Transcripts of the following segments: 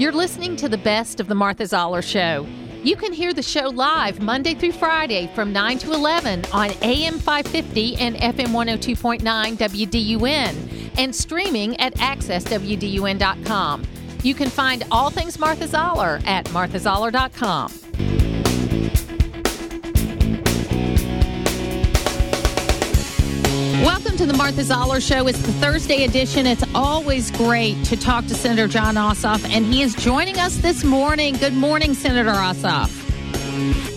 You're listening to the best of the Martha Zoller Show. You can hear the show live Monday through Friday from 9 to 11 on AM 550 and FM 102.9 WDUN and streaming at accesswdun.com. You can find all things Martha Zoller at marthazoller.com. to the Martha Zoller Show. It's the Thursday edition. It's always great to talk to Senator Jon Ossoff, and he is joining us this morning. Good morning, Senator Ossoff.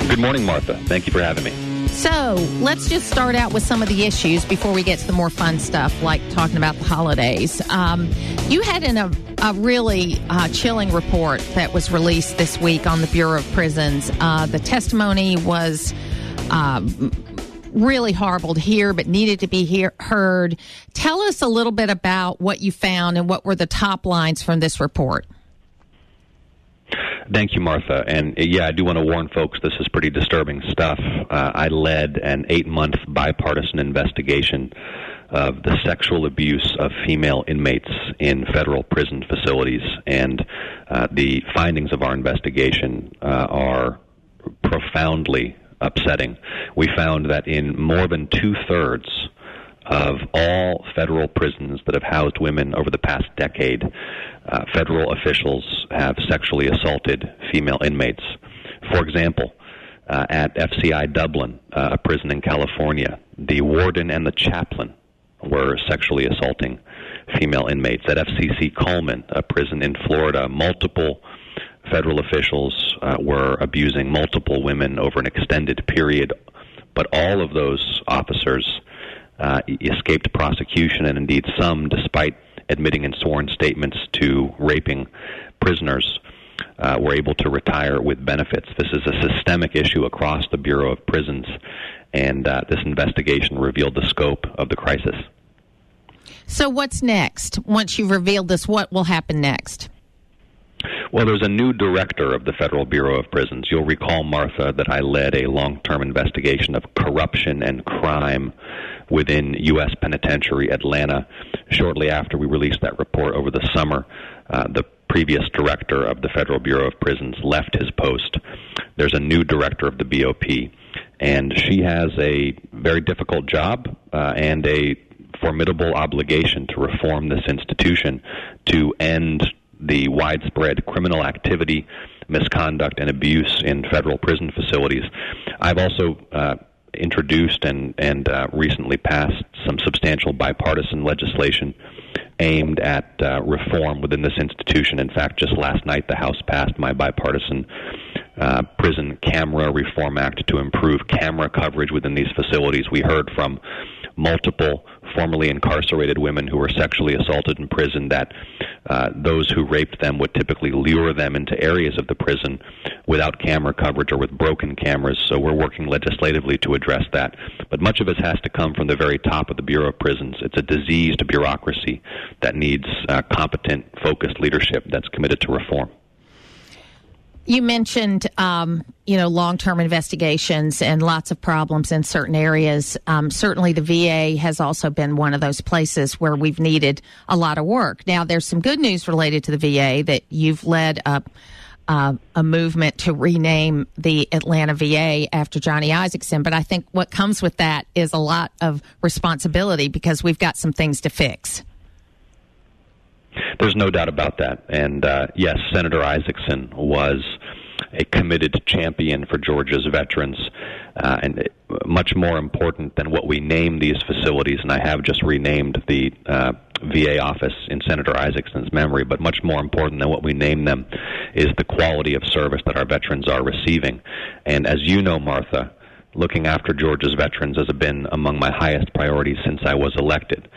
Good morning, Martha. Thank you for having me. So let's just start out with some of the issues before we get to the more fun stuff, like talking about the holidays. Um, you had in a, a really uh, chilling report that was released this week on the Bureau of Prisons. Uh, the testimony was. Uh, really horrible to hear, but needed to be hear, heard. Tell us a little bit about what you found and what were the top lines from this report. Thank you, Martha. And uh, yeah, I do want to warn folks this is pretty disturbing stuff. Uh, I led an eight month bipartisan investigation of the sexual abuse of female inmates in federal prison facilities. And uh, the findings of our investigation uh, are profoundly upsetting. We found that in more than two thirds of all federal prisons that have housed women over the past decade, uh, federal officials have sexually assaulted female inmates. For example, uh, at FCI Dublin, uh, a prison in California, the warden and the chaplain were sexually assaulting female inmates. At FCC Coleman, a prison in Florida, multiple federal officials uh, were abusing multiple women over an extended period, but all of those officers uh, escaped prosecution, and indeed some, despite admitting in sworn statements to raping prisoners, uh, were able to retire with benefits. This is a systemic issue across the Bureau of Prisons, and uh, this investigation revealed the scope of the crisis. So, what's next? Once you've revealed this, what will happen next? Well, there's a new director of the Federal Bureau of Prisons. You'll recall, Martha, that I led a long term investigation of corruption and crime within U.S. Penitentiary Atlanta shortly after we released that report over the summer. Uh, the previous director of the Federal Bureau of Prisons left his post. There's a new director of the BOP, and she has a very difficult job uh, and a formidable obligation to reform this institution to end the widespread criminal activity, misconduct, and abuse in federal prison facilities. I've also uh, introduced and and uh, recently passed some substantial bipartisan legislation aimed at uh, reform within this institution. In fact, just last night the House passed my bipartisan uh, Prison Camera Reform Act to improve camera coverage within these facilities. We heard from multiple formerly incarcerated women who were sexually assaulted in prison that uh, those who raped them would typically lure them into areas of the prison without camera coverage or with broken cameras. So we're working legislatively to address that. But much of this has to come from the very top of the Bureau of Prisons. It's a diseased bureaucracy that needs uh, competent, focused leadership that's committed to reform. You mentioned, um, you know, long-term investigations and lots of problems in certain areas. Um, certainly, the VA has also been one of those places where we've needed a lot of work. Now, there's some good news related to the VA that you've led a, uh, a movement to rename the Atlanta VA after Johnny Isakson. But I think what comes with that is a lot of responsibility because we've got some things to fix. There's no doubt about that. And uh, yes, Senator Isakson was a committed champion for Georgia's veterans, uh, and much more important than what we name these facilities. And I have just renamed the uh, VA office in Senator Isakson's memory, but much more important than what we name them is the quality of service that our veterans are receiving. And as you know, Martha, looking after Georgia's veterans has been among my highest priorities since I was elected.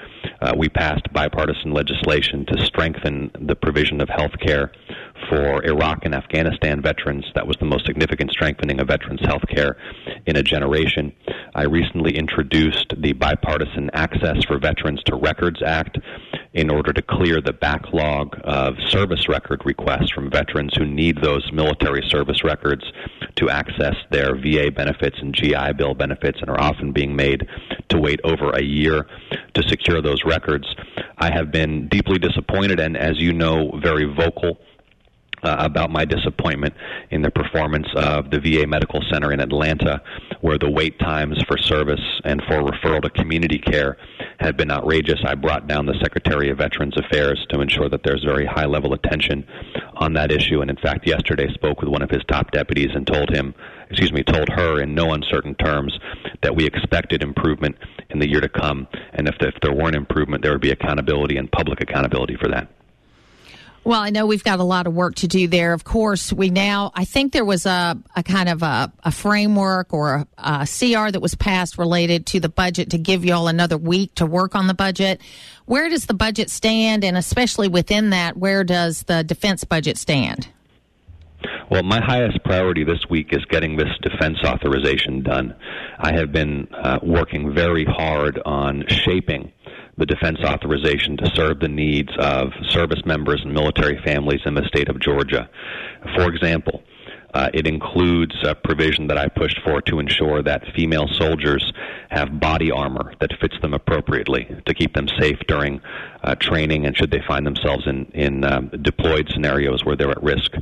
Uh, we passed bipartisan legislation to strengthen the provision of health care for Iraq and Afghanistan veterans. That was the most significant strengthening of veterans' health care in a generation. I recently introduced the Bipartisan Access for Veterans to Records Act in order to clear the backlog of service record requests from veterans who need those military service records to access their VA benefits and GI Bill benefits and are often being made to wait over a year to secure those records. I have been deeply disappointed and, as you know, very vocal uh, about my disappointment in the performance of the VA Medical Center in Atlanta, where the wait times for service and for referral to community care have been outrageous. I brought down the Secretary of Veterans Affairs to ensure that there's very high level attention on that issue. And in fact, yesterday spoke with one of his top deputies and told him, excuse me, told her in no uncertain terms that we expected improvement in the year to come. And if, if there weren't improvement, there would be accountability and public accountability for that. Well, I know we've got a lot of work to do there. Of course, we now, I think there was a, a kind of a, a framework or a, a, CR that was passed related to the budget to give you all another week to work on the budget. Where does the budget stand? And especially within that, where does the defense budget stand? Well, my highest priority this week is getting this defense authorization done. I have been uh, working very hard on shaping the defense authorization to serve the needs of service members and military families in the state of Georgia. For example, uh, it includes a provision that I pushed for to ensure that female soldiers have body armor that fits them appropriately to keep them safe during uh, training and should they find themselves in, in um, deployed scenarios where they're at risk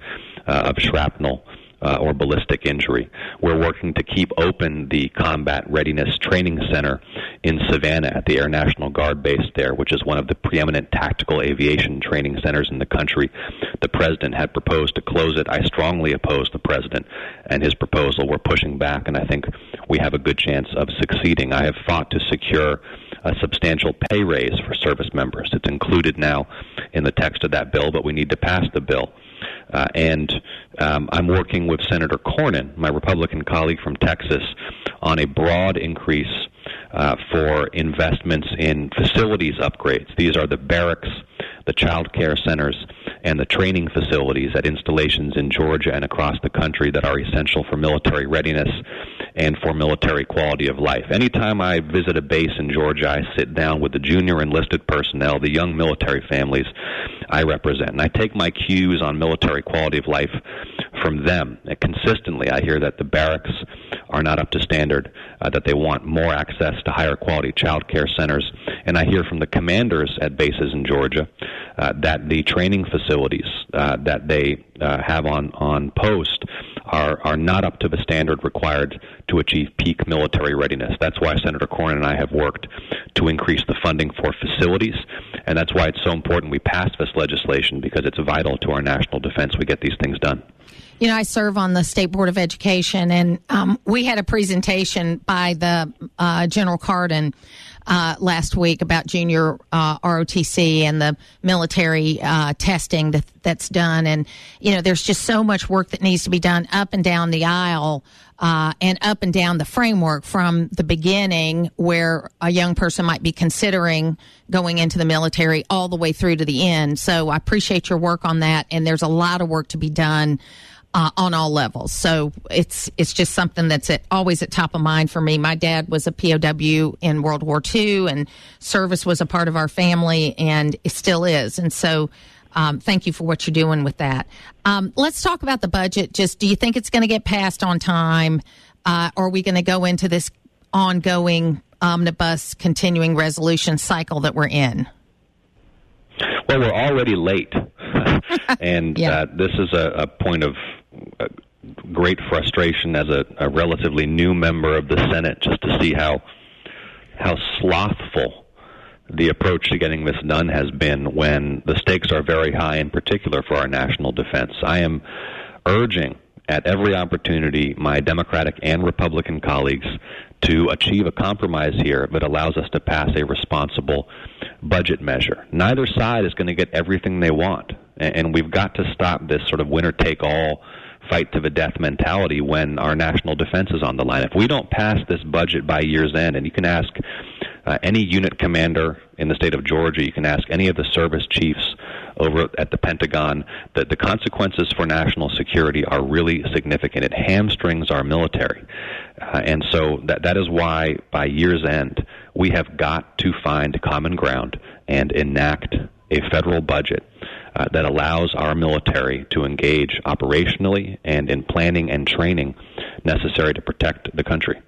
of shrapnel uh, or ballistic injury. We're working to keep open the Combat Readiness Training Center in Savannah at the Air National Guard base there, which is one of the preeminent tactical aviation training centers in the country. The president had proposed to close it. I strongly oppose the president and his proposal. We're pushing back, and I think we have a good chance of succeeding. I have fought to secure a substantial pay raise for service members. It's included now in the text of that bill, but we need to pass the bill. Uh, and um, I'm working with Senator Cornyn, my Republican colleague from Texas, on a broad increase uh, for investments in facilities upgrades. These are the barracks, the child care centers, and the training facilities at installations in Georgia and across the country that are essential for military readiness and for military quality of life. Anytime I visit a base in Georgia, I sit down with the junior enlisted personnel, the young military families I represent, and I take my cues on military quality of life from them. And consistently, I hear that the barracks are not up to standard, uh, that they want more access to higher quality child care centers, and I hear from the commanders at bases in Georgia uh, that the training facilities uh, that they uh, have on on post are are not up to the standard required to achieve peak military readiness. That's why Senator Cornyn and I have worked to increase the funding for facilities, and that's why it's so important we pass this legislation because it's vital to our national defense. We get these things done. You know, I serve on the State Board of Education, and um, we had a presentation by the uh, General Carden uh, last week about junior uh, ROTC and the military uh, testing that, that's done. And, you know, there's just so much work that needs to be done up and down the aisle uh, and up and down the framework from the beginning where a young person might be considering going into the military all the way through to the end. So I appreciate your work on that. And there's a lot of work to be done uh, on all levels. So it's it's just something that's at, always at top of mind for me. My dad was a POW in World War II, and service was a part of our family, and it still is. And so. Um, thank you for what you're doing with that. Um, let's talk about the budget. Just do you think it's going to get passed on time? Uh, or are we going to go into this ongoing omnibus continuing resolution cycle that we're in? Well, we're already late. and yeah. uh, this is a, a point of great frustration as a, a relatively new member of the Senate just to see how how slothful the approach to getting this done has been when the stakes are very high, in particular for our national defense. I am urging at every opportunity my Democratic and Republican colleagues to achieve a compromise here that allows us to pass a responsible budget measure. Neither side is going to get everything they want, and we've got to stop this sort of winner take all fight to the death mentality when our national defense is on the line. If we don't pass this budget by year's end, and you can ask uh, any unit commander in the state of Georgia, you can ask any of the service chiefs over at the Pentagon, that the consequences for national security are really significant. It hamstrings our military. Uh, and so that, that is why by year's end, we have got to find common ground and enact a federal budget uh, that allows our military to engage operationally and in planning and training necessary to protect the country.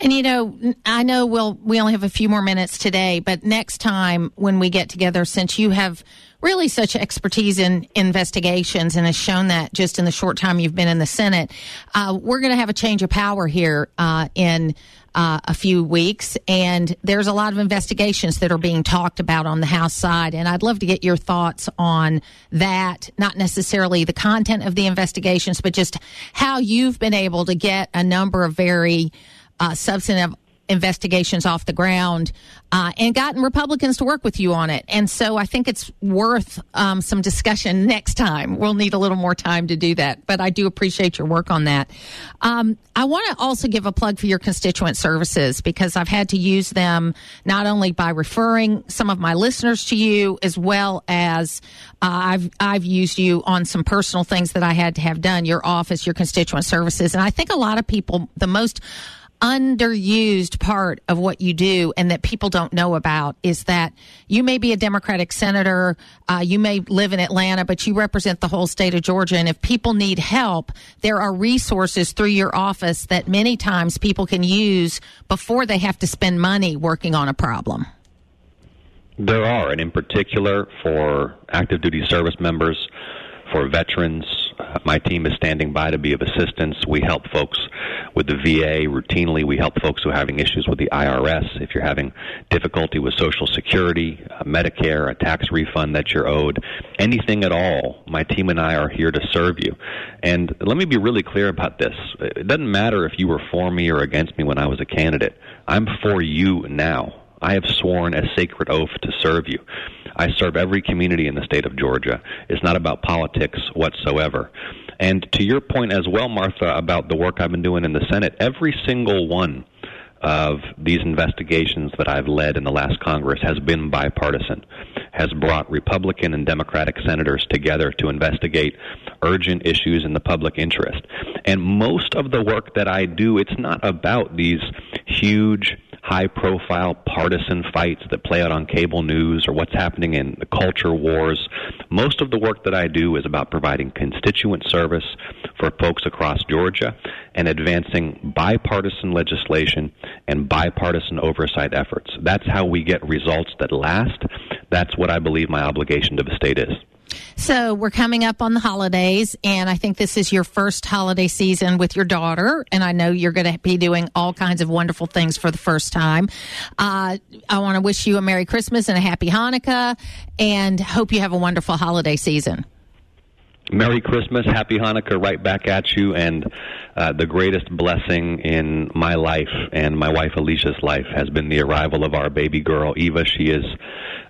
And you know, I know we'll we only have a few more minutes today, but next time when we get together, since you have really such expertise in investigations and has shown that just in the short time you've been in the Senate, uh, we're going to have a change of power here uh, in. Uh, a few weeks, and there's a lot of investigations that are being talked about on the House side. And I'd love to get your thoughts on that, not necessarily the content of the investigations, but just how you've been able to get a number of very uh, substantive investigations off the ground uh, and gotten Republicans to work with you on it. And so I think it's worth um, some discussion next time. We'll need a little more time to do that, but I do appreciate your work on that. Um, I want to also give a plug for your constituent services because I've had to use them not only by referring some of my listeners to you as well as uh, I've I've used you on some personal things that I had to have done. Your office, your constituent services, and I think a lot of people the most underused part of what you do and that people don't know about is that you may be a Democratic senator, uh, you may live in Atlanta, but you represent the whole state of Georgia. And if people need help, there are resources through your office that many times people can use before they have to spend money working on a problem. There are, and in particular for active duty service members, for veterans, my team is standing by to be of assistance. We help folks with the VA routinely. We help folks who are having issues with the IRS. If you're having difficulty with Social Security, uh, Medicare, a tax refund that you're owed, anything at all, my team and I are here to serve you. And let me be really clear about this. It doesn't matter if you were for me or against me when I was a candidate. I'm for you now. I have sworn a sacred oath to serve you. I serve every community in the state of Georgia. It's not about politics whatsoever. And to your point as well, Martha, about the work I've been doing in the Senate, every single one of these investigations that I've led in the last Congress has been bipartisan, has brought Republican and Democratic senators together to investigate urgent issues in the public interest. And most of the work that I do, it's not about these huge high profile partisan fights that play out on cable news or what's happening in the culture wars. Most of the work that I do is about providing constituent service for folks across Georgia and advancing bipartisan legislation and bipartisan oversight efforts. That's how we get results that last. That's what I believe my obligation to the state is. So we're coming up on the holidays, and I think this is your first holiday season with your daughter, and I know you're going to be doing all kinds of wonderful things for the first time. Uh, I want to wish you a Merry Christmas and a Happy Hanukkah, and hope you have a wonderful holiday season. Merry Christmas, Happy Hanukkah, right back at you, and uh, the greatest blessing in my life and my wife Alicia's life has been the arrival of our baby girl, Eva. She is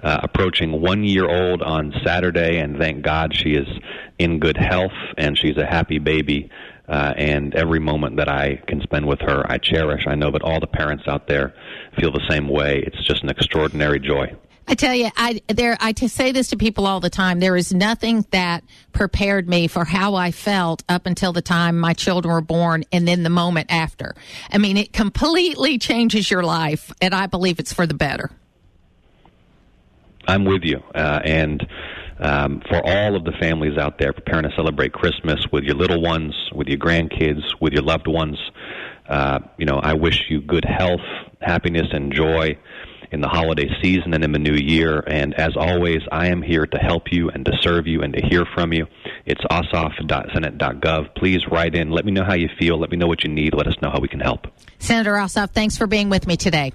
uh, approaching one year old on Saturday, and thank God she is in good health and she's a happy baby. Uh, and every moment that I can spend with her, I cherish. I know that all the parents out there feel the same way. It's just an extraordinary joy. I tell you, I there I say this to people all the time. There is nothing that prepared me for how I felt up until the time my children were born, and then the moment after. I mean, it completely changes your life, and I believe it's for the better. I'm with you, uh, and um, for all of the families out there preparing to celebrate Christmas with your little ones, with your grandkids, with your loved ones, uh, you know, I wish you good health, happiness, and joy in the holiday season and in the new year. And as always, I am here to help you and to serve you and to hear from you. It's ossoff.senate.gov. Please write in. Let me know how you feel. Let me know what you need. Let us know how we can help. Senator Ossoff, thanks for being with me today.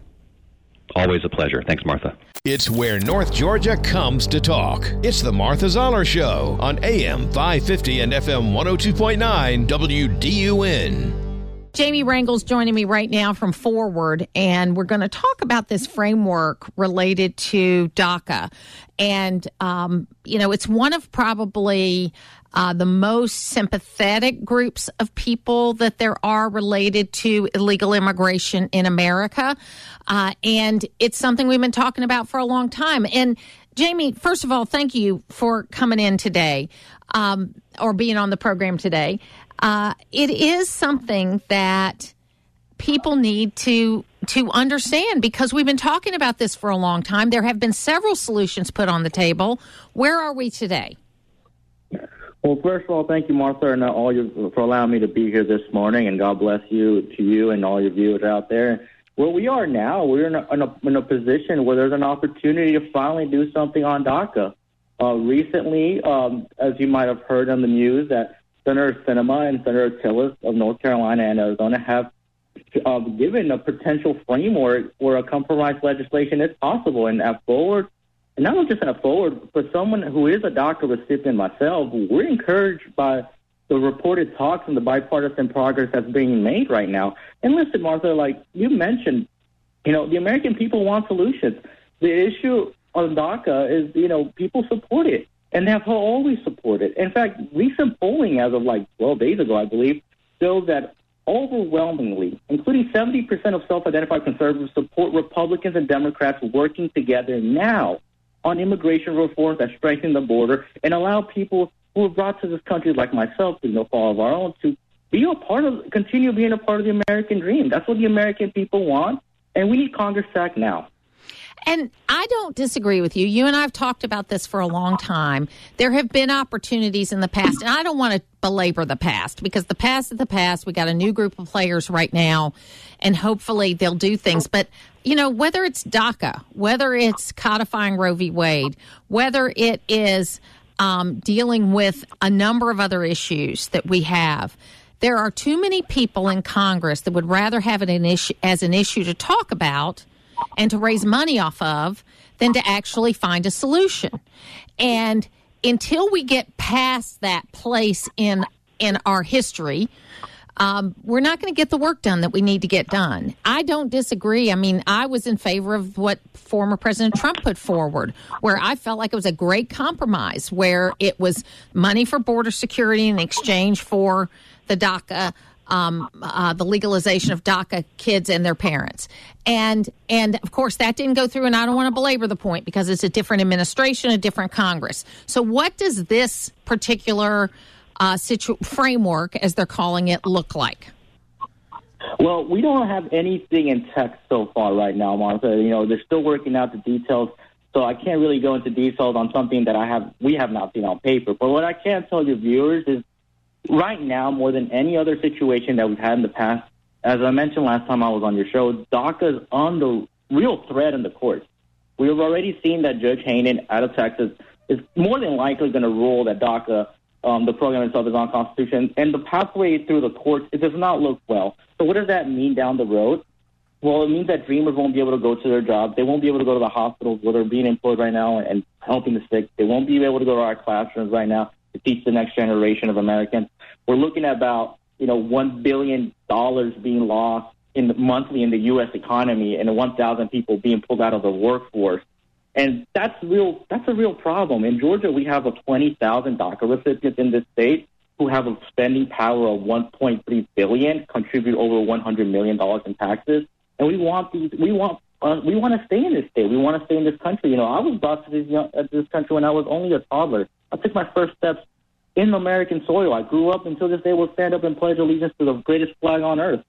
Always a pleasure. Thanks, Martha. It's where North Georgia comes to talk. It's the Martha Zoller Show on AM 550 and FM 102.9 WDUN. Jamie Rangel's joining me right now from Forward, and we're going to talk about this framework related to DACA. And, um, you know, it's one of probably uh, the most sympathetic groups of people that there are related to illegal immigration in America. Uh, and it's something we've been talking about for a long time. And Jamie, first of all, thank you for coming in today um, or being on the program today. Uh, it is something that people need to to understand because we've been talking about this for a long time. There have been several solutions put on the table. Where are we today? Well, first of all, thank you, Martha, and all you for allowing me to be here this morning, and God bless you to you and all your viewers out there. Where we are now, we're in a, in a, in a position where there's an opportunity to finally do something on DACA. Uh, recently, um, as you might have heard on the news, that Senator Sinema and Senator Tillis of North Carolina and Arizona have uh, given a potential framework where a compromise legislation is possible. And at Forward, and not just at Forward, for someone who is a DACA recipient myself, we're encouraged by the reported talks and the bipartisan progress that's being made right now. And listen, Martha, like you mentioned, you know, the American people want solutions. The issue on DACA is, you know, people support it and have always supported. In fact, recent polling as of like 12 days ago, I believe, shows that overwhelmingly, including 70% of self-identified conservatives, support Republicans and Democrats working together now on immigration reforms that strengthen the border and allow people who are brought to this country, like myself, through no fault of our own, to be a part of, continue being a part of the American dream. That's what the American people want, and we need Congress to act now. And I don't disagree with you. You and I have talked about this for a long time. There have been opportunities in the past, and I don't want to belabor the past because the past is the past. We got a new group of players right now, and hopefully they'll do things. But, you know, whether it's DACA, whether it's codifying Roe v. Wade, whether it is um, dealing with a number of other issues that we have, there are too many people in Congress that would rather have it an issue, as an issue to talk about and to raise money off of than to actually find a solution. And until we get past that place in in our history, um, we're not going to get the work done that we need to get done. I don't disagree. I mean, I was in favor of what former President Trump put forward, where I felt like it was a great compromise, where it was money for border security in exchange for the DACA um, uh, the legalization of DACA kids and their parents. And and of course that didn't go through. And I don't want to belabor the point because it's a different administration, a different Congress. So what does this particular uh, situ- framework, as they're calling it, look like? Well, we don't have anything in text so far right now, Martha. You know, they're still working out the details. So I can't really go into details on something that I have we have not seen on paper. But what I can tell your viewers is right now, more than any other situation that we've had in the past, as I mentioned last time I was on your show, DACA is under real threat in the courts. We have already seen that Judge Hayden out of Texas is more than likely going to rule that DACA, um, the program itself, is unconstitutional. And the pathway through the courts, it does not look well. So what does that mean down the road? Well, it means that dreamers won't be able to go to their jobs. They won't be able to go to the hospitals where they're being employed right now and helping the sick. They won't be able to go to our classrooms right now to teach the next generation of Americans. We're looking at about you know one billion dollars being lost in the, monthly in the U.S. economy, and 1,000 people being pulled out of the workforce. And that's real. That's a real problem. In Georgia, we have a 20,000 DACA recipients in this state who have a spending power of 1.3 billion, contribute over 100 million dollars in taxes, and we want these. We want. Uh, we want to stay in this state. We want to stay in this country. You know, I was brought to this, young, uh, this country when I was only a toddler. I took my first steps in American soil. I grew up until this day will stand up and pledge allegiance to the greatest flag on earth.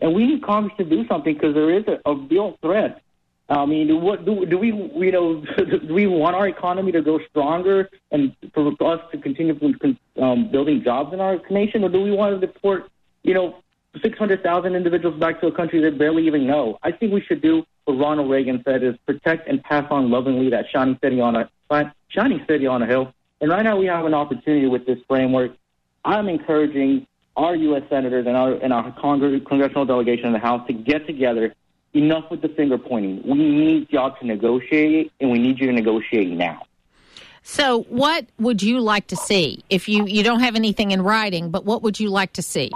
And we need Congress to do something because there is a, a real threat. I mean, what do, do we, you know, do we want our economy to go stronger and for us to continue um, building jobs in our nation, or do we want to deport, you know, 600,000 individuals back to a country they barely even know? I think we should do what Ronald Reagan said: is protect and pass on lovingly that shining city on a shining city on a hill. And right now we have an opportunity with this framework. I'm encouraging our U.S. senators and our, and our Congress, congressional delegation in the House to get together. Enough with the finger pointing. We need y'all to negotiate, and we need you to negotiate now. So, what would you like to see? If you you don't have anything in writing, but what would you like to see?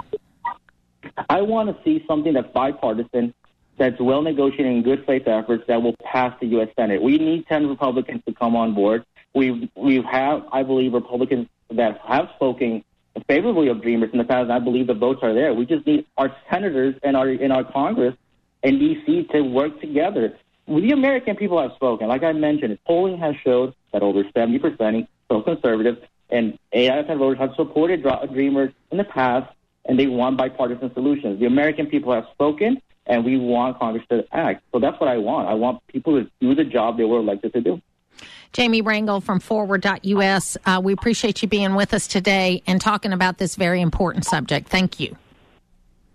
I want to see something that's bipartisan, that's well negotiated in good faith efforts that will pass the U.S. Senate. We need 10 Republicans to come on board. We've we have, I believe, Republicans that have spoken favorably of Dreamers in the past. I believe the votes are there. We just need our senators and our in our Congress and D.C. to work together. The American people have spoken. Like I mentioned, polling has showed that over 70 percent so conservative and AI voters have supported Dreamers in the past, and they want bipartisan solutions. The American people have spoken, and we want Congress to act. So that's what I want. I want people to do the job they were elected to do. Jamie Rangel from forward.us. Uh, we appreciate you being with us today and talking about this very important subject. Thank you.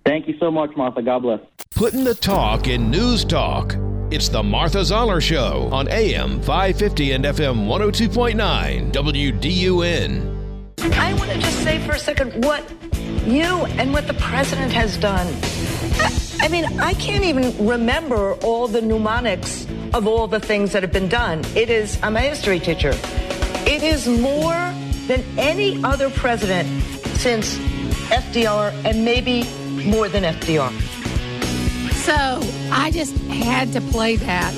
Thank you so much, Martha. God bless. Putting the talk in news talk. It's the Martha Zoller Show on AM 550 and FM 102.9 WDUN. I want to just say for a second what you and what the president has done. I mean, I can't even remember all the mnemonics of all the things that have been done. It is, I'm a history teacher. It is more than any other president since FDR and maybe more than FDR. So I just had to play that.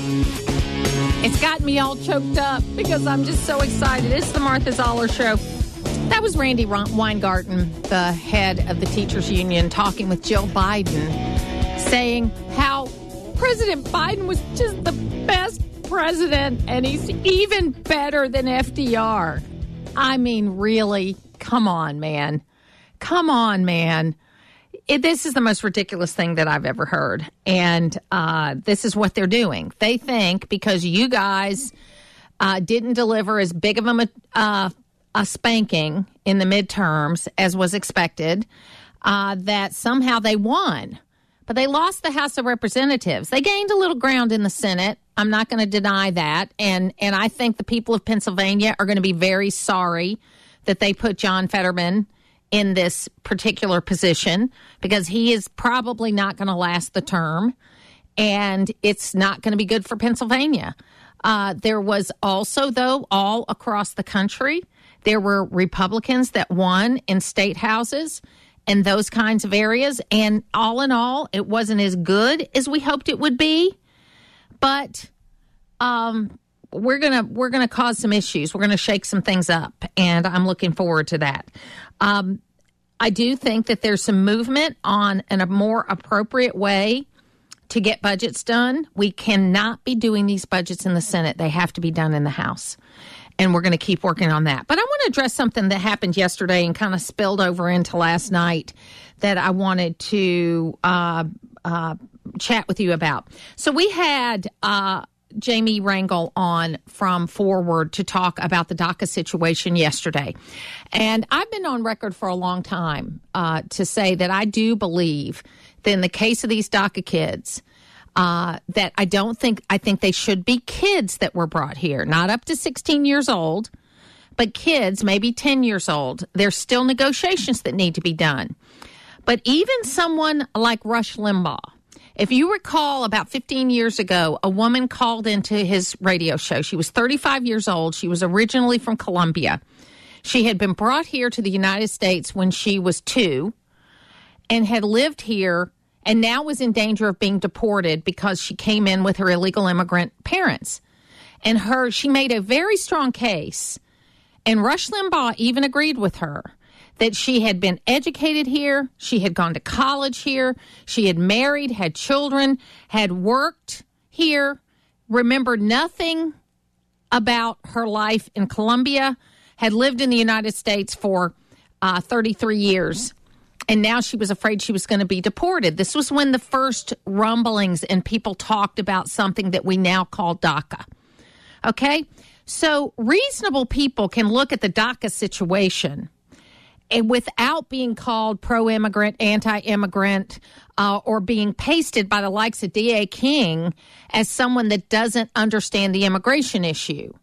It's got me all choked up because I'm just so excited. It's the Martha Zoller Show. That was Randi Weingarten, the head of the teachers union, talking with Jill Biden, saying how President Biden was just the best president and he's even better than FDR. I mean, really, come on, man. Come on, man. It, this is the most ridiculous thing that I've ever heard. And uh, this is what they're doing. They think because you guys uh, didn't deliver as big of a, uh, a spanking in the midterms as was expected, uh, that somehow they won but they lost the House of Representatives. They gained a little ground in the Senate. I'm not going to deny that, and and I think the people of Pennsylvania are going to be very sorry that they put John Fetterman in this particular position because he is probably not going to last the term, and it's not going to be good for Pennsylvania. Uh, there was also, though, all across the country, there were Republicans that won in state houses and those kinds of areas. And all in all, it wasn't as good as we hoped it would be. But um, we're gonna we're gonna cause some issues. We're gonna shake some things up, and I'm looking forward to that. Um, I do think that there's some movement on in a more appropriate way to get budgets done. We cannot be doing these budgets in the Senate; they have to be done in the House and we're going to keep working on that. But I want to address something that happened yesterday and kind of spilled over into last night that I wanted to uh, uh, chat with you about. So we had. Uh, Jamie Rangel on from Forward to talk about the DACA situation yesterday. And I've been on record for a long time uh, to say that I do believe that in the case of these DACA kids, uh, that I don't think, I think they should be kids that were brought here, not up to 16 years old, but kids, maybe 10 years old. There's still negotiations that need to be done. But even someone like Rush Limbaugh, if you recall, about 15 years ago, a woman called into his radio show. She was 35 years old. She was originally from Colombia. She had been brought here to the United States when she was two and had lived here and now was in danger of being deported because she came in with her illegal immigrant parents. And her, she made a very strong case, and Rush Limbaugh even agreed with her that she had been educated here, she had gone to college here, she had married, had children, had worked here, remembered nothing about her life in Colombia, had lived in the United States for uh, 33 years and now she was afraid she was going to be deported. This was when the first rumblings and people talked about something that we now call DACA. Okay? So reasonable people can look at the DACA situation and without being called pro immigrant, anti immigrant, uh, or being pasted by the likes of D.A. King as someone that doesn't understand the immigration issue.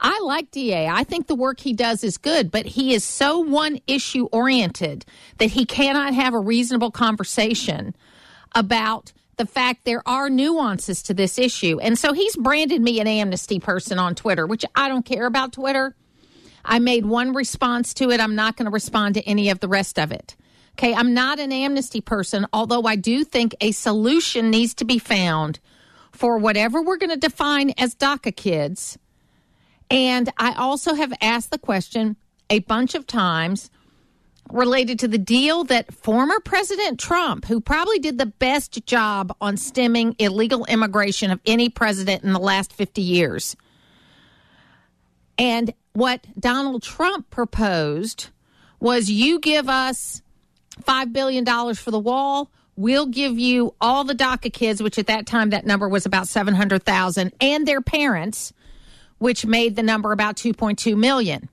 I like DA. I think the work he does is good, but he is so one issue oriented that he cannot have a reasonable conversation about the fact there are nuances to this issue. And so he's branded me an amnesty person on Twitter, which I don't care about Twitter. I made one response to it. I'm not going to respond to any of the rest of it. Okay, I'm not an amnesty person, although I do think a solution needs to be found for whatever we're going to define as DACA kids and I also have asked the question a bunch of times related to the deal that former President Trump, who probably did the best job on stemming illegal immigration of any president in the last 50 years. And what Donald Trump proposed was you give us $5 billion for the wall. We'll give you all the DACA kids, which at that time that number was about 700,000, and their parents which made the number about 2.2 million.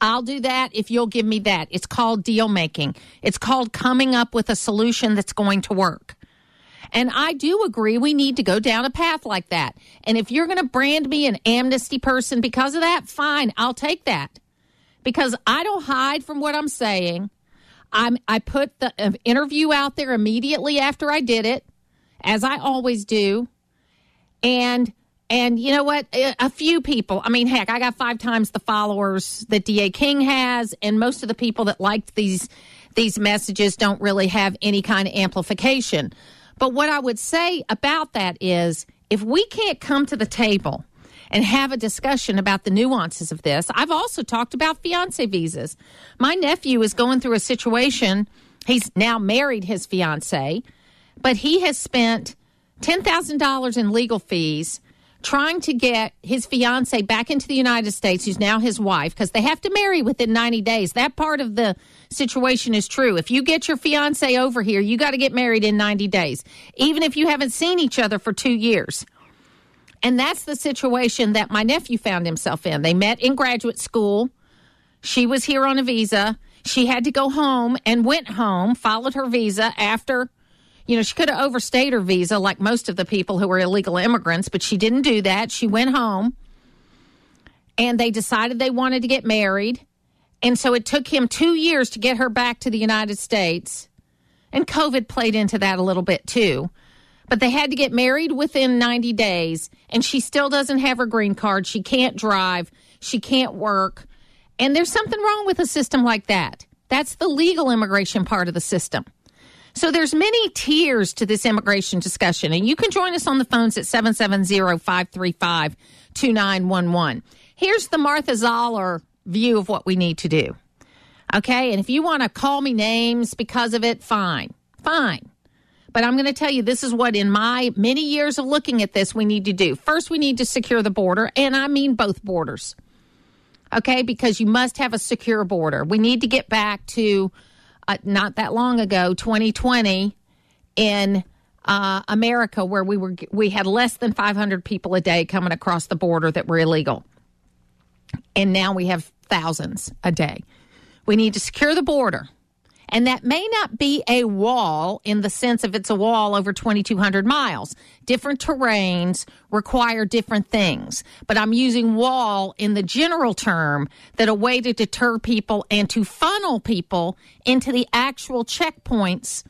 I'll do that if you'll give me that. It's called deal making. It's called coming up with a solution that's going to work. And I do agree we need to go down a path like that. And if you're going to brand me an amnesty person because of that, fine, I'll take that. Because I don't hide from what I'm saying. I'm, I put the uh, interview out there immediately after I did it, as I always do. And and you know what? A few people, I mean, heck, I got five times the followers that DA King has, and most of the people that liked these these messages don't really have any kind of amplification. But what I would say about that is if we can't come to the table and have a discussion about the nuances of this, I've also talked about fiance visas. My nephew is going through a situation. He's now married his fiance, but he has spent $10,000 in legal fees trying to get his fiance back into the United States, who's now his wife, because they have to marry within 90 days. That part of the situation is true. If you get your fiance over here, you got to get married in 90 days, even if you haven't seen each other for two years. And that's the situation that my nephew found himself in. They met in graduate school. She was here on a visa. She had to go home and went home, followed her visa after you know, she could have overstayed her visa like most of the people who were illegal immigrants, but she didn't do that. She went home and they decided they wanted to get married. And so it took him two years to get her back to the United States. And COVID played into that a little bit too. But they had to get married within 90 days, and she still doesn't have her green card. She can't drive, she can't work. And there's something wrong with a system like that. That's the legal immigration part of the system. So there's many tiers to this immigration discussion, and you can join us on the phones at 770-535-2911. Here's the Martha Zoller view of what we need to do. Okay, and if you want to call me names because of it, fine. Fine. But I'm going to tell you this is what in my many years of looking at this we need to do. First, we need to secure the border, and I mean both borders. Okay, because you must have a secure border. We need to get back to uh, not that long ago, 2020, in uh, America, where we were we had less than 500 people a day coming across the border that were illegal, and now we have thousands a day. We need to secure the border. And that may not be a wall in the sense of it's a wall over 2,200 miles. Different terrains require different things. But I'm using wall in the general term that a way to deter people and to funnel people into the actual checkpoints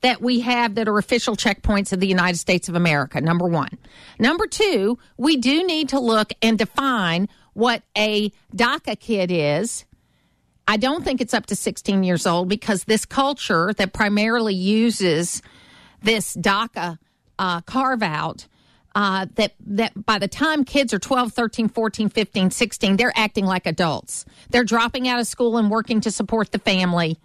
that we have that are official checkpoints of the United States of America, number one. Number two, we do need to look and define what a DACA kid is I don't think it's up to 16 years old because this culture that primarily uses this DACA uh, carve out. Uh, that that by the time kids are 12 13 14 15 16 they're acting like adults. They're dropping out of school and working to support the family.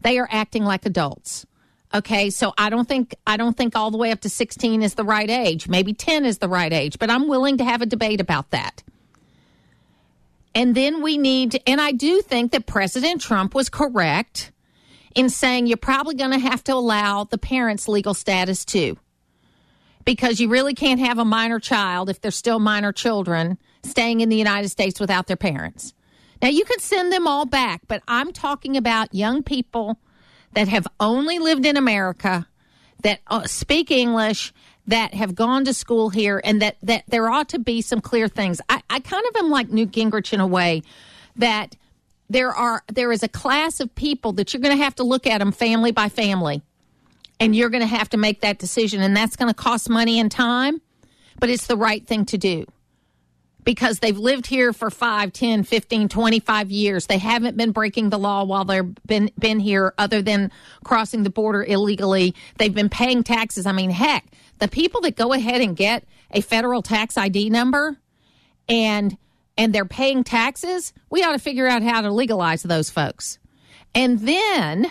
They are acting like adults. Okay so i don't think i don't think all the way up to 16 is the right age. Maybe 10 is the right age but i'm willing to have a debate about that and then we need, to, and I do think that President Trump was correct in saying you're probably going to have to allow the parents' legal status too. Because you really can't have a minor child if they're still minor children staying in the United States without their parents. Now, you could send them all back, but I'm talking about young people that have only lived in America, that uh, speak English, that have gone to school here and that, that there ought to be some clear things. I, I kind of am like Newt Gingrich in a way that there are there is a class of people that you're going to have to look at them family by family and you're going to have to make that decision and that's going to cost money and time but it's the right thing to do because they've lived here for 5 10 15 25 years they haven't been breaking the law while they've been been here other than crossing the border illegally they've been paying taxes i mean heck the people that go ahead and get a federal tax ID number and and they're paying taxes, we ought to figure out how to legalize those folks. And then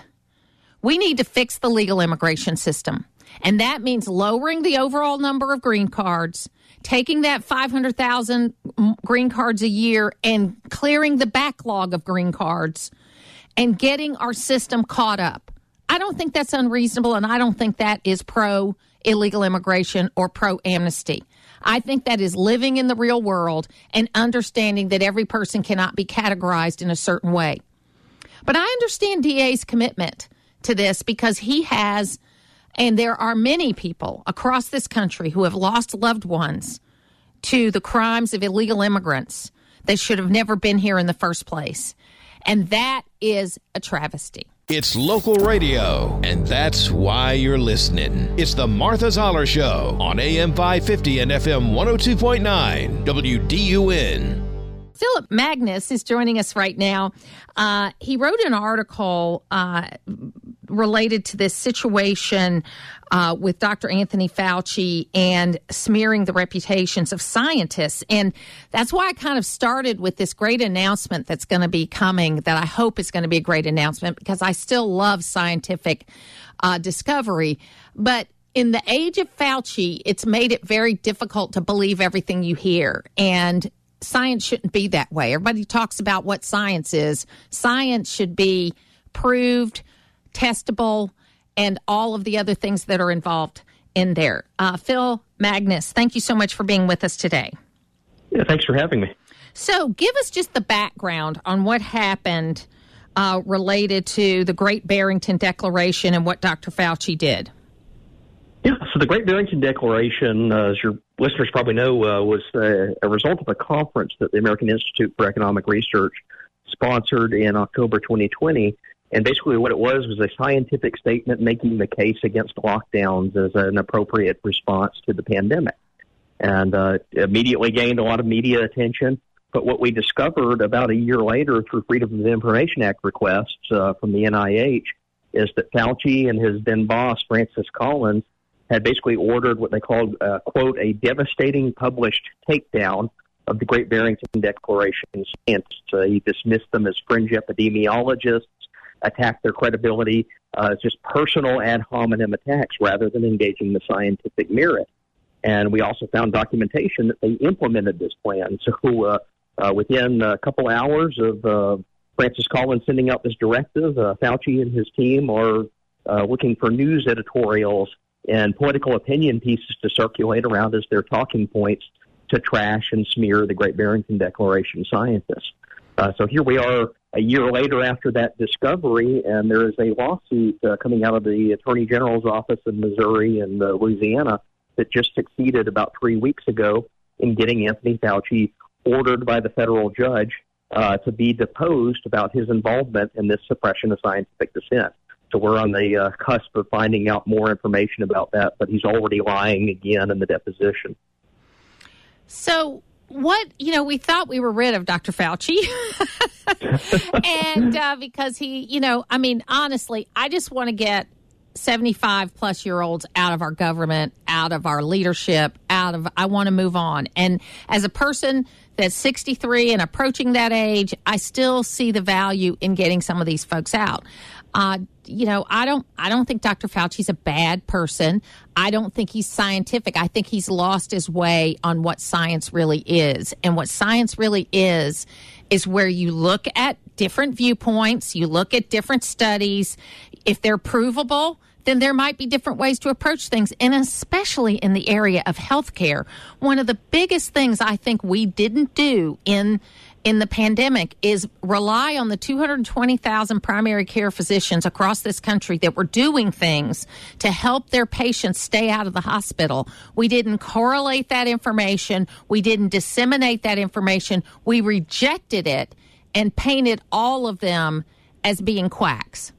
we need to fix the legal immigration system. And that means lowering the overall number of green cards, taking that 500,000 green cards a year and clearing the backlog of green cards and getting our system caught up. I don't think that's unreasonable and I don't think that is pro illegal immigration or pro amnesty. I think that is living in the real world and understanding that every person cannot be categorized in a certain way. But I understand DA's commitment to this because he has, and there are many people across this country who have lost loved ones to the crimes of illegal immigrants that should have never been here in the first place. And that is a travesty. It's local radio, and that's why you're listening. It's the Martha Zoller Show on AM 550 and FM 102.9 WDUN. Philip Magnus is joining us right now. Uh, he wrote an article uh, related to this situation uh, with Dr. Anthony Fauci and smearing the reputations of scientists. And that's why I kind of started with this great announcement that's going to be coming, that I hope is going to be a great announcement because I still love scientific uh, discovery. But in the age of Fauci, it's made it very difficult to believe everything you hear. And science shouldn't be that way. Everybody talks about what science is. Science should be proved, testable, and all of the other things that are involved in there. Uh, Phil Magness, thank you so much for being with us today. Yeah, thanks for having me. So, give us just the background on what happened uh, related to the Great Barrington Declaration and what Dr. Fauci did. Yeah, so the Great Barrington Declaration, uh, as your listeners probably know, uh, was a result of a conference that the American Institute for Economic Research sponsored in October 2020. And basically, what it was was a scientific statement making the case against lockdowns as an appropriate response to the pandemic. And uh, immediately gained a lot of media attention. But what we discovered about a year later through Freedom of Information Act requests uh, from the NIH is that Fauci and his then boss, Francis Collins, had basically ordered what they called, uh, quote, a devastating published takedown of the Great Barrington Declaration scientists. Uh, he dismissed them as fringe epidemiologists, attacked their credibility uh, just personal ad hominem attacks rather than engaging the scientific merit. And we also found documentation that they implemented this plan. So uh, uh, within a couple hours of uh, Francis Collins sending out this directive, uh, Fauci and his team are uh, looking for news editorials and political opinion pieces to circulate around as their talking points to trash and smear the Great Barrington Declaration scientists. Uh, so here we are a year later after that discovery, and there is a lawsuit uh, coming out of the Attorney General's office in Missouri and uh, Louisiana that just succeeded about three weeks ago in getting Anthony Fauci ordered by the federal judge uh, to be deposed about his involvement in this suppression of scientific dissent. So we're on the uh, cusp of finding out more information about that, but he's already lying again in the deposition. So, what, you know, we thought we were rid of Dr. Fauci. and uh, because he, you know, I mean, honestly, I just want to get 75 plus year olds out of our government, out of our leadership, out of, I want to move on. And as a person that's 63 and approaching that age, I still see the value in getting some of these folks out. Uh, you know, I don't, I don't think Dr. Fauci's a bad person. I don't think he's scientific. I think he's lost his way on what science really is. And what science really is, is where you look at different viewpoints, you look at different studies. If they're provable, then there might be different ways to approach things. And especially in the area of healthcare, one of the biggest things I think we didn't do in in the pandemic is rely on the 220,000 primary care physicians across this country that were doing things to help their patients stay out of the hospital. We didn't correlate that information. We didn't disseminate that information. We rejected it and painted all of them as being quacks.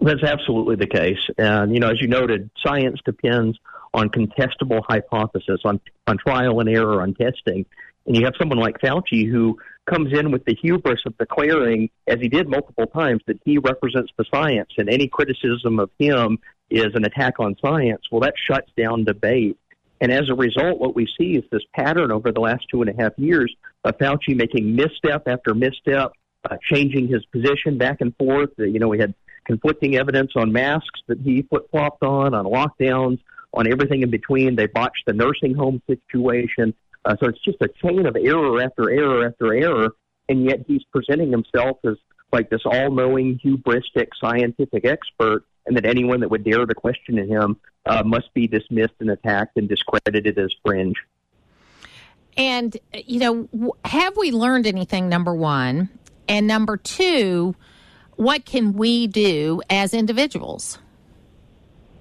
That's absolutely the case. And, you know, as you noted, science depends on contestable hypothesis, on, on trial and error, on testing. And you have someone like Fauci who comes in with the hubris of declaring, as he did multiple times, that he represents the science and any criticism of him is an attack on science. Well, that shuts down debate. And as a result, what we see is this pattern over the last two and a half years of Fauci making misstep after misstep, uh, changing his position back and forth. Uh, you know, we had conflicting evidence on masks that he flip flopped on, on lockdowns, on everything in between. They botched the nursing home situation. Uh, so it's just a chain of error after error after error, and yet he's presenting himself as like this all-knowing, hubristic scientific expert, and that anyone that would dare to question him uh, must be dismissed and attacked and discredited as fringe. And you know, have we learned anything? Number one, and number two, what can we do as individuals?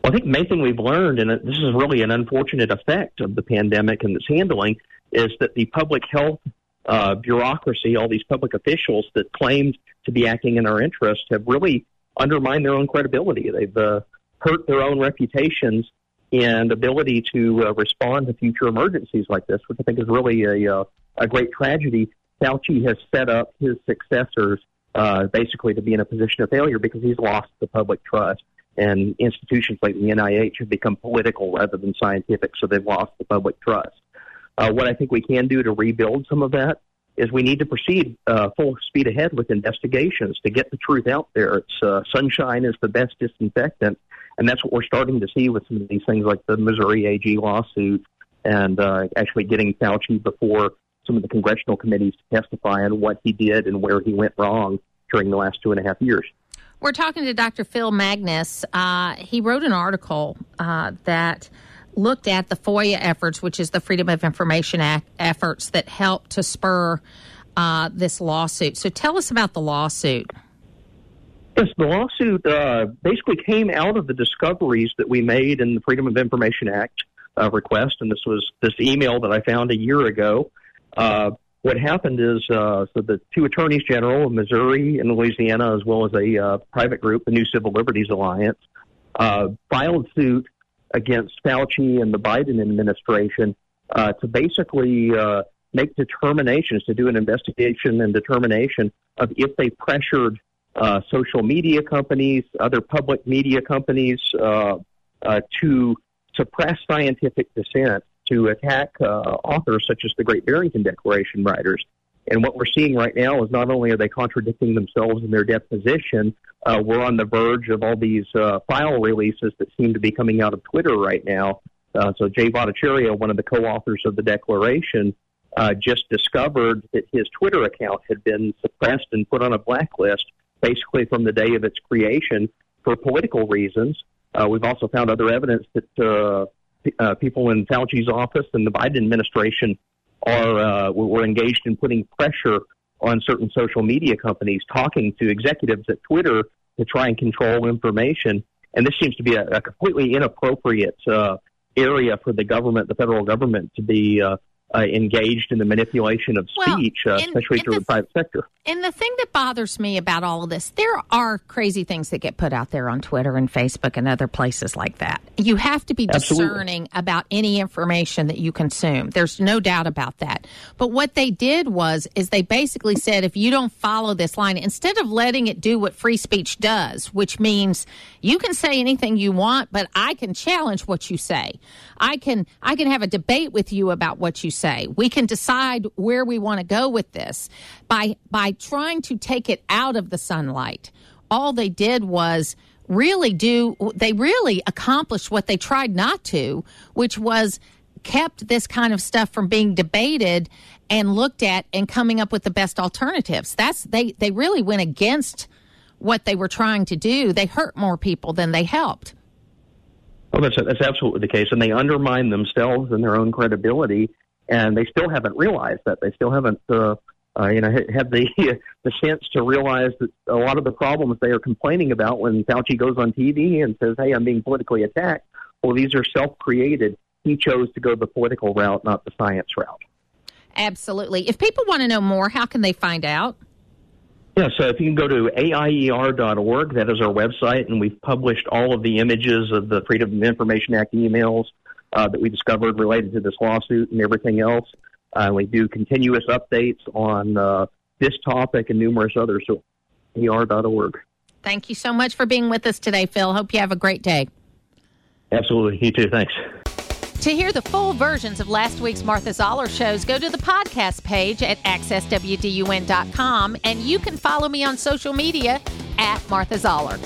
Well, I think main thing we've learned, and this is really an unfortunate effect of the pandemic and its handling, is that the public health uh, bureaucracy, all these public officials that claimed to be acting in our interest, have really undermined their own credibility. They've uh, hurt their own reputations and ability to uh, respond to future emergencies like this, which I think is really a, uh, a great tragedy. Fauci has set up his successors uh, basically to be in a position of failure because he's lost the public trust. And institutions like the NIH have become political rather than scientific, so they've lost the public trust. Uh, what I think we can do to rebuild some of that is we need to proceed uh, full speed ahead with investigations to get the truth out there. It's uh, sunshine is the best disinfectant, and that's what we're starting to see with some of these things like the Missouri AG lawsuit and uh, actually getting Fauci before some of the congressional committees to testify on what he did and where he went wrong during the last two and a half years. We're talking to Dr. Phil Magness. Uh, he wrote an article uh, that looked at the FOIA efforts, which is the Freedom of Information Act efforts that helped to spur uh, this lawsuit. So tell us about the lawsuit. Yes, the lawsuit uh, basically came out of the discoveries that we made in the Freedom of Information Act uh, request, and this was this email that I found a year ago. What happened is uh, so the two attorneys general of Missouri and Louisiana, as well as a uh, private group, the New Civil Liberties Alliance, uh, filed suit against Fauci and the Biden administration uh, to basically uh, make determinations, to do an investigation and determination of if they pressured uh, social media companies, other public media companies uh, uh, to suppress scientific dissent, to attack uh, authors such as the Great Barrington Declaration writers. And what we're seeing right now is not only are they contradicting themselves in their deposition, uh, we're on the verge of all these uh, file releases that seem to be coming out of Twitter right now. Uh, so Jay Bhattacharya, one of the co-authors of the declaration, uh, just discovered that his Twitter account had been suppressed and put on a blacklist, basically from the day of its creation for political reasons. Uh, we've also found other evidence that uh, uh, people in Fauci's office and the Biden administration are uh, were engaged in putting pressure on certain social media companies, talking to executives at Twitter to try and control information. And this seems to be a, a completely inappropriate uh, area for the government, the federal government, to be uh, uh, engaged in the manipulation of Well, speech, uh, especially through the- the private sector. And the thing that bothers me about all of this, there are crazy things that get put out there on Twitter and Facebook and other places like that. You have to be Absolutely. discerning about any information that you consume. There's no doubt about that. But what they did was is they basically said if you don't follow this line, instead of letting it do what free speech does, which means you can say anything you want, but I can challenge what you say. I can I can have a debate with you about what you say. We can decide where we want to go with this by by trying to take it out of the sunlight. All they did was really do they really accomplished what they tried not to, which was kept this kind of stuff from being debated and looked at and coming up with the best alternatives. That's they they really went against what they were trying to do. They hurt more people than they helped. Well, that's that's absolutely the case, and they undermine themselves and their own credibility, and they still haven't realized that. They still haven't, uh, uh, you know, ha- had the the sense to realize that a lot of the problems they are complaining about when Fauci goes on TV and says, "Hey, I'm being politically attacked." Well, these are self-created. He chose to go the political route, not the science route. Absolutely. If people want to know more, how can they find out? Yeah, so if you can go to AIER.org, that is our website, and we've published all of the images of the Freedom of Information Act emails uh, that we discovered related to this lawsuit and everything else. Uh, we do continuous updates on uh, this topic and numerous others. So, AIER.org. Thank you so much for being with us today, Phil. Hope you have a great day. Absolutely. You too. Thanks. To hear the full versions of last week's Martha Zoller shows, go to the podcast page at accesswdun.com and you can follow me on social media at Martha Zoller.